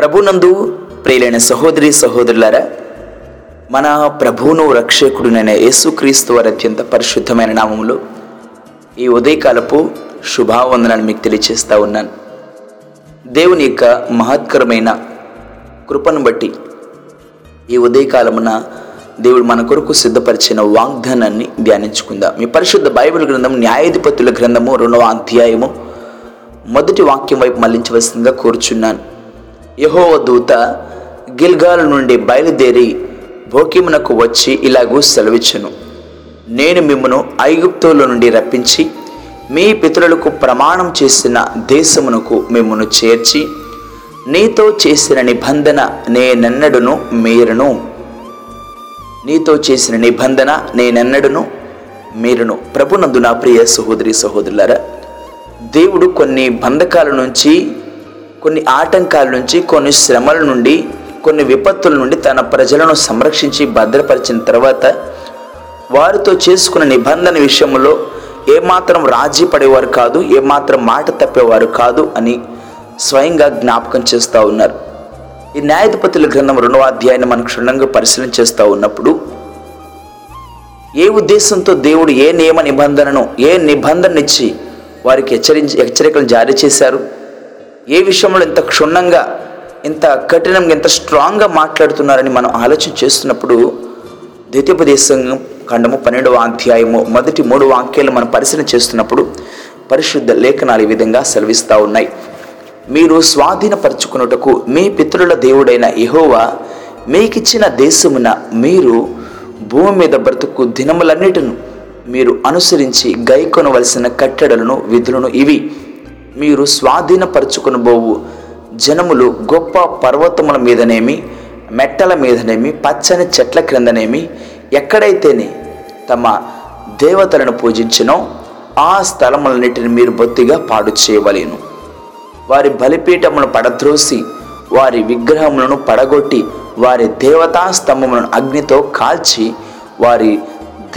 ప్రభునందు ప్రియులైన సహోదరి సహోదరులారా మన ప్రభువును రక్షకుడునైన యేసుక్రీస్తు వారి అత్యంత పరిశుద్ధమైన నామంలో ఈ ఉదయకాలపు శుభావందనాన్ని మీకు తెలియచేస్తూ ఉన్నాను. దేవుని యొక్క మహత్కరమైన కృపను బట్టి ఈ ఉదయకాలమున దేవుడు మన కొరకు సిద్ధపరిచిన వాగ్దానాన్ని ధ్యానించుకుందాం. మీ పరిశుద్ధ బైబిల్ గ్రంథం న్యాయాధిపతుల గ్రంథము రెండవ అధ్యాయము మొదటి వాక్యం వైపు మళ్ళించవలసిందిగా కోరుచున్నాను. యహోవ దూత గిల్గాల్ నుండి బయలుదేరి భోకిమునకు వచ్చి ఇలాగూ సెలవిచ్చును. నేను మిమ్మను ఐగుప్తుల నుండి రప్పించి మీ పితరులకు ప్రమాణం చేసిన దేశమునకు మిమ్మను చేర్చి నీతో చేసిన నిబంధన నేనెన్నడును మీరును. నీతో చేసిన నిబంధన నేనెన్నడును మీరును. ప్రభునందు నా ప్రియ సహోదరి సహోదరులారా దేవుడు కొన్ని బంధకాల నుంచి కొన్ని ఆటంకాల నుంచి కొన్ని శ్రమల నుండి కొన్ని విపత్తుల నుండి తన ప్రజలను సంరక్షించి భద్రపరిచిన తర్వాత వారితో చేసుకున్న నిబంధన విషయంలో ఏమాత్రం రాజీ పడేవారు కాదు ఏమాత్రం మాట తప్పేవారు కాదు అని స్వయంగా జ్ఞాపకం చేస్తూ ఉన్నారు. ఈ న్యాయాధిపతుల గ్రంథం రెండవ అధ్యాయాన్ని మనం క్షుణ్ణంగా పరిశీలన చేస్తూ ఉన్నప్పుడు ఏ ఉద్దేశంతో దేవుడు ఏ నియమ నిబంధనను ఏ నిబంధననిచ్చి వారికి హెచ్చరించి హెచ్చరికలు జారీ చేశారు? ఏ విషయంలో ఇంత క్షుణ్ణంగా ఇంత కఠినంగా ఇంత స్ట్రాంగ్గా మాట్లాడుతున్నారని మనం ఆలోచన చేస్తున్నప్పుడు ద్వితీయోపదేశం ఖండము పన్నెండవ అధ్యాయము మొదటి మూడు వాక్యాలు మనం పరిశీలన చేస్తున్నప్పుడు పరిశుద్ధ లేఖనాలు ఈ విధంగా సెలవిస్తూ ఉన్నాయి. మీరు స్వాధీనపరచుకున్నటకు మీ పితరుల దేవుడైన యహోవా మీకిచ్చిన దేశమున మీరు భూమి మీద బ్రతుకు దినములన్నిటిను మీరు అనుసరించి గైకొనవలసిన కట్టడలను విధులను ఇవి. మీరు స్వాధీనపరుచుకునబోవు. జనములు గొప్ప పర్వతముల మీదనేమి మెట్టల మీదనేమి పచ్చని చెట్ల క్రిందనేమి ఎక్కడైతేనే తమ దేవతలను పూజించినో ఆ స్థలములన్నిటిని మీరు బొత్తిగా పాడు చేయవలేను. వారి బలిపీఠమును పడద్రోసి వారి విగ్రహములను పడగొట్టి వారి దేవతా స్తంభములను అగ్నితో కాల్చి వారి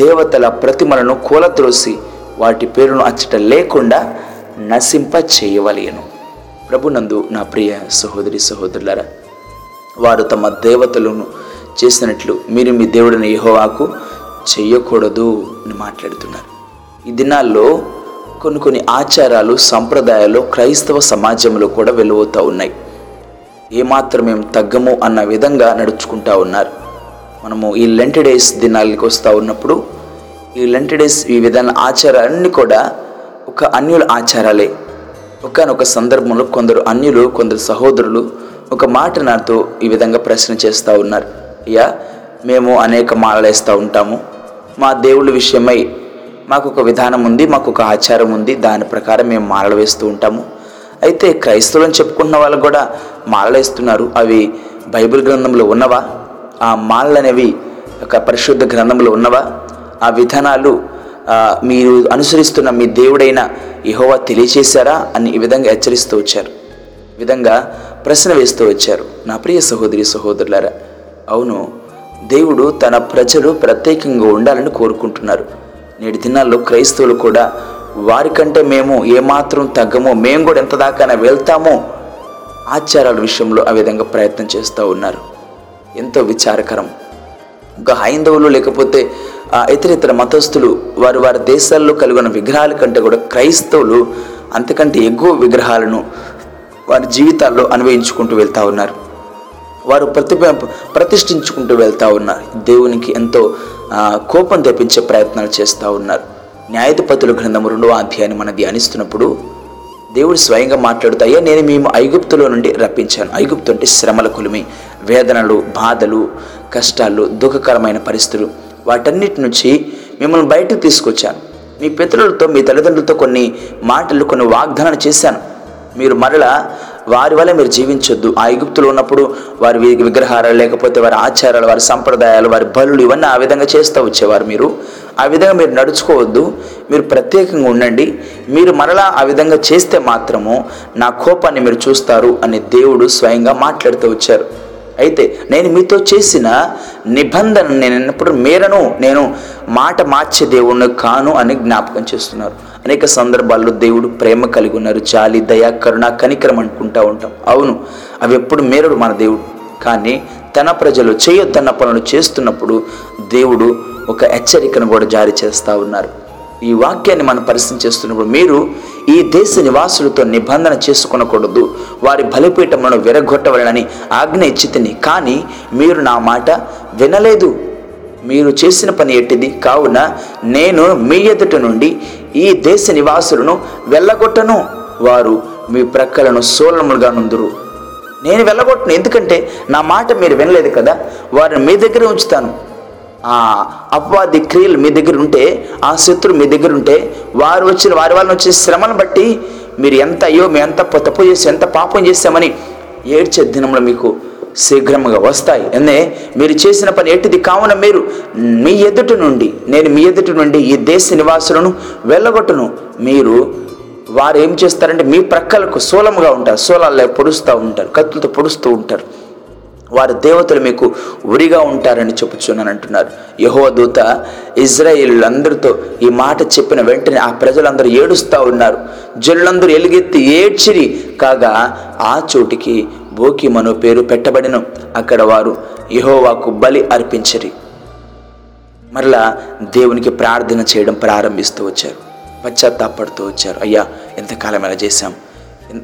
దేవతల ప్రతిమలను కూలత్రోసి వాటి పేరును అచ్చట లేకుండా నశింప చేయవలేను ప్రభునందు నా ప్రియ సహోదరి సహోదరులారా వారు తమ దేవతలను చేసినట్లు మీరు మీ దేవుడిని యహోవాకు చెయ్యకూడదు అని మాట్లాడుతున్నారు. ఈ దినాల్లో కొన్ని కొన్ని ఆచారాలు సంప్రదాయాలు క్రైస్తవ సమాజంలో కూడా వెలువతూ ఉన్నాయి. ఏమాత్రం మేము తగ్గము అన్న విధంగా నడుచుకుంటా ఉన్నారు. మనము ఈ లెంట్ డేస్ దినాలకి వస్తూ ఉన్నప్పుడు ఈ లెంట్ డేస్ ఈ విధాన ఆచారాలన్నీ కూడా ఒక అన్యుల ఆచారాలే. ఒకనొక సందర్భంలో కొందరు అన్యులు కొందరు సహోదరులు ఒక మాట నాతో ఈ విధంగా ప్రశ్న చేస్తూ ఉన్నారు. అయ్యా మేము అనేక మాలలేస్తూ ఉంటాము. మా దేవుళ్ళ విషయమై మాకు ఒక విధానం ఉంది మాకు ఒక ఆచారం ఉంది. దాని ప్రకారం మేము మాలలు వేస్తూ ఉంటాము. అయితే క్రైస్తవులను చెప్పుకున్న వాళ్ళు కూడా మాలలు వేస్తున్నారు. అవి బైబిల్ గ్రంథంలో ఉన్నవా? ఆ మాలలు అనేవి ఒక పరిశుద్ధ గ్రంథంలో ఉన్నవా? ఆ విధానాలు మీరు అనుసరిస్తున్న మీ దేవుడైన యహోవా తెలియచేశారా అని ఈ విధంగా హెచ్చరిస్తూ వచ్చారు. ఈ విధంగా ప్రశ్న వేస్తూ వచ్చారు. నా ప్రియ సహోదరి సహోదరులారా అవును దేవుడు తన ప్రజలు ప్రత్యేకంగా ఉండాలని కోరుకుంటున్నారు. నేటి దినాల్లో క్రైస్తవులు కూడా వారికంటే మేము ఏమాత్రం తగ్గమో మేము కూడా ఎంత దాకానే వెళ్తామో ఆచారాల విషయంలో ఆ విధంగా ప్రయత్నం చేస్తూ ఉన్నారు. ఎంతో విచారకరం. ఇంకా హైందవులు లేకపోతే ఇతర ఇతర మతస్థులు వారు వారి దేశాల్లో కలిగిన విగ్రహాల కంటే కూడా క్రైస్తవులు అంతకంటే ఎక్కువ విగ్రహాలను వారి జీవితాల్లో అన్వయించుకుంటూ వెళ్తూ ఉన్నారు. వారు ప్రతి ప్రతిష్ఠించుకుంటూ వెళ్తూ ఉన్నారు. దేవునికి ఎంతో కోపం తెప్పించే ప్రయత్నాలు చేస్తూ ఉన్నారు. న్యాయాధిపతుల గ్రంథము రెండవ అధ్యాయాన్ని మనం ధ్యానిస్తున్నప్పుడు దేవుడు స్వయంగా మాట్లాడుతూ అయ్యా నేను మేము ఐగుప్తులో నుండి రప్పించాను. ఐగుప్తు అంటే శ్రమల కొలిమి వేదనలు బాధలు కష్టాలు దుఃఖకరమైన పరిస్థితులు. వాటన్నిటి నుంచి మిమ్మల్ని బయటకు తీసుకొచ్చాను. మీ పితరులతో మీ తల్లిదండ్రులతో కొన్ని మాటలు కొన్ని వాగ్దానాలు చేశాను. మీరు మరలా వారి వల్ల మీరు జీవించొద్దు. ఆ ఐగుప్తులో ఉన్నప్పుడు వారి వి- విగ్రహాలు లేకపోతే వారి ఆచారాలు వారి సంప్రదాయాలు వారి బలులు ఇవన్నీ ఆ విధంగా చేస్తూ వచ్చేవారు మీరు. ఆ విధంగా మీరు నడుచుకోవద్దు. మీరు ప్రత్యేకంగా ఉండండి. మీరు మరలా ఆ విధంగా చేస్తే మాత్రము నా కోపాన్ని మీరు చూస్తారు అని దేవుడు స్వయంగా మాట్లాడుతూ వచ్చారు. అయితే నేను మీతో చేసిన నిబంధన నేను మేరను నేను మాట మార్చే దేవుణ్ణి కాను అని జ్ఞాపకం చేస్తున్నారు. అనేక సందర్భాల్లో దేవుడు ప్రేమ కలిగి ఉన్నారు జాలి దయ కరుణ కనికరం అనుకుంటా ఉంటాం. అవును అవి ఎప్పుడు మేరడు మన దేవుడు. కానీ తన ప్రజలు చేయొద్దన్న పనులు చేస్తున్నప్పుడు దేవుడు ఒక హెచ్చరికను కూడా జారీ చేస్తూ ఉన్నారు. ఈ వాక్యాన్ని మనం పరిస్థితి చేస్తున్నప్పుడు మీరు ఈ దేశ నివాసులతో నిబంధన చేసుకునకూడదు వారి బలిపీఠములను విరగొట్టవలనని ఆజ్ఞ ఇచ్చితిని. కానీ మీరు నా మాట వినలేదు. మీరు చేసిన పని ఎట్టిది? కావున నేను మీ ఎదుట నుండి ఈ దేశ నివాసులను వెళ్ళగొట్టను. వారు మీ ప్రక్కలను సోలములుగా నుందురు. నేను వెళ్ళగొట్టను ఎందుకంటే నా మాట మీరు వినలేదు కదా? వారిని మీ దగ్గర ఉంచుతాను. ఆ అపవాది క్రియలు మీ దగ్గర ఉంటే ఆ శత్రువు మీ దగ్గర ఉంటే వారు వచ్చిన వారి వాళ్ళని వచ్చే శ్రమను బట్టి మీరు ఎంత అయ్యో మేము ఎంత తప్పు చేసి ఎంత పాపం చేశామని ఏడ్చే దినంలో మీకు శీఘ్రముగా వస్తాయి. అనే మీరు చేసిన పని ఎట్టిది? కావున మీరు మీ ఎదుటి నుండి నేను మీ ఎదుటి నుండి ఈ దేశ నివాసులను వెళ్ళగొట్టును. మీరు వారు ఏం చేస్తారంటే మీ ప్రక్కలకు సోలముగా ఉంటారు. సోలాల్లో పొడుస్తూ ఉంటారు. కత్తులతో పొడుస్తూ ఉంటారు. వారి దేవతలు మీకు ఉరిగా ఉంటారని చెప్పుచున్నాను అంటున్నారు. యహో దూత ఇజ్రాయేలులందరితో ఈ మాట చెప్పిన వెంటనే ఆ ప్రజలందరూ ఏడుస్తూ ఉన్నారు. జనులందరూ ఎలుగెత్తి ఏడ్చిరి కాగా ఆ చోటికి బోకిమను పేరు పెట్టబడిన. అక్కడ వారు యహోవాకు బలి అర్పించరి. మరలా దేవునికి ప్రార్థన చేయడం ప్రారంభిస్తూ వచ్చారు. పశ్చాత్తాపడుతూ వచ్చారు. అయ్యా ఎంతకాలం ఎలా చేశాం?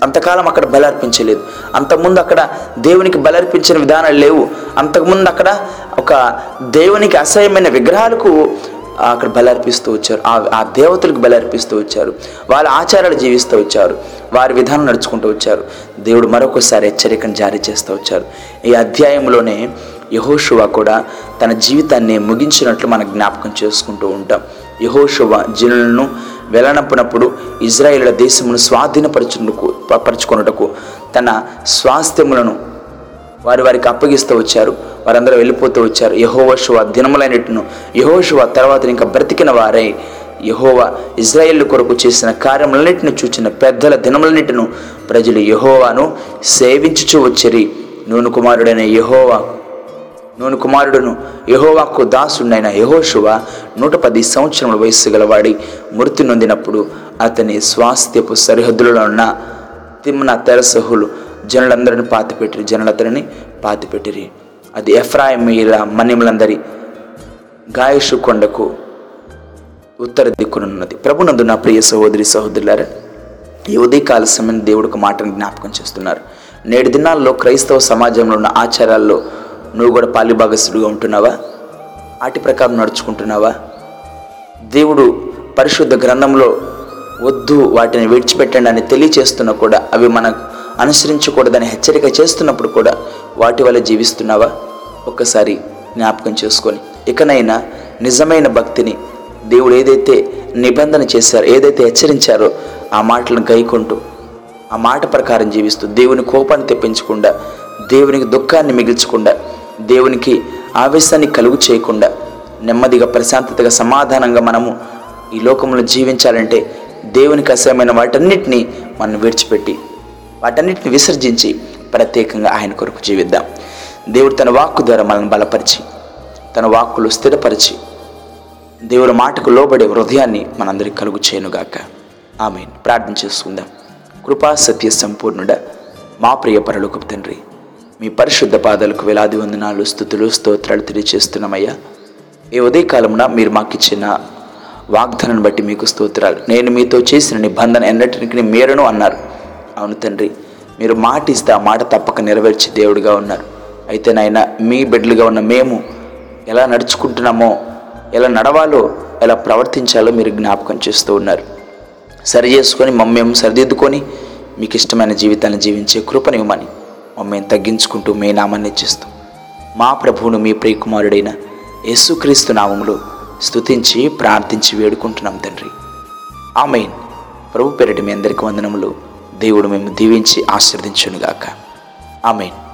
అంతకాలం అక్కడ బలర్పించలేదు. అంతకుముందు అక్కడ దేవునికి బలర్పించిన విధానాలు లేవు. అంతకుముందు అక్కడ ఒక దేవునికి అసహ్యమైన విగ్రహాలకు అక్కడ బలర్పిస్తూ వచ్చారు. ఆ ఆ దేవతలకు బలర్పిస్తూ వచ్చారు. వాళ్ళ ఆచారాలు జీవిస్తూ వచ్చారు. వారి విధానం నడుచుకుంటూ వచ్చారు. దేవుడు మరొకసారి హెచ్చరికను జారీ చేస్తూ వచ్చారు. ఈ అధ్యాయంలోనే యహోషువ కూడా తన జీవితాన్ని ముగించినట్లు మనం జ్ఞాపకం చేసుకుంటూ ఉంటాం. యహోషువ జనులను వెళ్ళనప్పునప్పుడు ఇజ్రాయేల్ దేశమును స్వాధీనపరచుటకు పరచుకొనుటకు తన స్వాస్థ్యములను వారి వారికి అప్పగిస్తూ వచ్చారు. వారందరూ వెళ్ళిపోతూ వచ్చారు. యహోవశువ దినములైనట్టును యహోశువ తర్వాత ఇంకా బ్రతికిన వారై. యహోవ ఇజ్రాయేల్ కొరకు చేసిన కార్యములన్నింటిని చూచిన పెద్దల దినములన్నిటిను ప్రజలు యహోవాను సేవించుచూ వచ్చిరి. నూను కుమారుడైన యహోవా నూను కుమారుడును యహోవాకు దాసుడైన యహోషువ నూట పది సంవత్సరముల వయస్సు గలవాడి మృతి నొందినప్పుడు అతని స్వాస్థ్యపు సరిహద్దులలో ఉన్న తిమ్న తెరసహులు. జనులందరిని పాతిపెట్టిరి జనులందరిని పాతిపెట్టిరి. అది ఎఫ్రాయిమీల మన్యములందరి గాయషు కొండకు ఉత్తర దిక్కునున్నది. ప్రభునందు నా ప్రియ సహోదరి సహోదరులారా ఈ ఉదయకాల సమయం దేవుడికి మాటను జ్ఞాపకం చేస్తున్నారు. నేటి దినాల్లో క్రైస్తవ సమాజంలో ఉన్న ఆచారాల్లో నువ్వు కూడా పాలిభాగస్తుడిగా ఉంటున్నావా? వాటి ప్రకారం నడుచుకుంటున్నావా? దేవుడు పరిశుద్ధ గ్రంథంలో వద్దు వాటిని విడిచిపెట్టండి అని తెలియచేస్తున్నా కూడా అవి మనకు అనుసరించకూడదని హెచ్చరిక చేస్తున్నప్పుడు కూడా వాటి వల్ల జీవిస్తున్నావా? ఒక్కసారి జ్ఞాపకం చేసుకొని. ఇకనైనా నిజమైన భక్తిని దేవుడు ఏదైతే నిబంధన చేశారో ఏదైతే హెచ్చరించారో ఆ మాటలను గైకొంటూ ఆ మాట ప్రకారం జీవిస్తూ దేవుని కోపాన్ని తెప్పించకుండా దేవునికి దుఃఖాన్ని మిగిల్చకుండా దేవునికి ఆవేశాన్ని కలుగు చేయకుండా నెమ్మదిగా ప్రశాంతతగా సమాధానంగా మనము ఈ లోకంలో జీవించాలంటే దేవునికి అసహ్యమైన వాటన్నిటిని మనం విడిచిపెట్టి వాటన్నిటిని విసర్జించి ప్రత్యేకంగా ఆయన కొరకు జీవిద్దాం. దేవుడు తన వాక్కు ద్వారా మనల్ని బలపరిచి తన వాక్కులు స్థిరపరిచి దేవుని మాటకు లోబడే హృదయాన్ని మనందరికి కలుగు చేయనుగాక ఆమె ప్రార్థన చేసుకుందాం. కృపా సత్య సంపూర్ణుడ మా ప్రియ పరలోకపు తండ్రి మీ పరిశుద్ధ పాదాలకు వేలాది వందనాలు స్థుతులు స్తోత్రాలు తెలియజేస్తున్నామయ్యా. ఈ ఉదయకాలమున మీరు మాకు వాగ్దానం బట్టి మీకు స్తోత్రాలు. నేను మీతో చేసిన నిబంధన ఎన్నటికి మీరను అన్నారు. అవును తండ్రి మీరు మాట ఇస్తే ఆ మాట తప్పక నెరవేర్చే దేవుడిగా ఉన్నారు. అయితే నాయన మీ బిడ్డలుగా ఉన్న మేము ఎలా నడుచుకుంటున్నామో ఎలా నడవాలో ఎలా ప్రవర్తించాలో మీరు జ్ఞాపకం చేస్తూ ఉన్నారు. సరి చేసుకొని మమ్మేం సరిదిద్దుకొని మీకు ఇష్టమైన జీవితాన్ని జీవించే కృపనివ్వమని మమ్మల్ని తగ్గించుకుంటూ మీ నామాన్ని ఇచ్చిస్తూ మా ప్రభువును మీ ప్రియకుమారుడైన యేసుక్రీస్తు నామములు స్తుతించి ప్రార్థించి వేడుకుంటున్నాం తండ్రి. ఆమెన్. ప్రభు పేరిట మీ అందరికి వందనములు. దేవుడు మేము దీవించి ఆశీర్దించునుగాక ఆమెన్.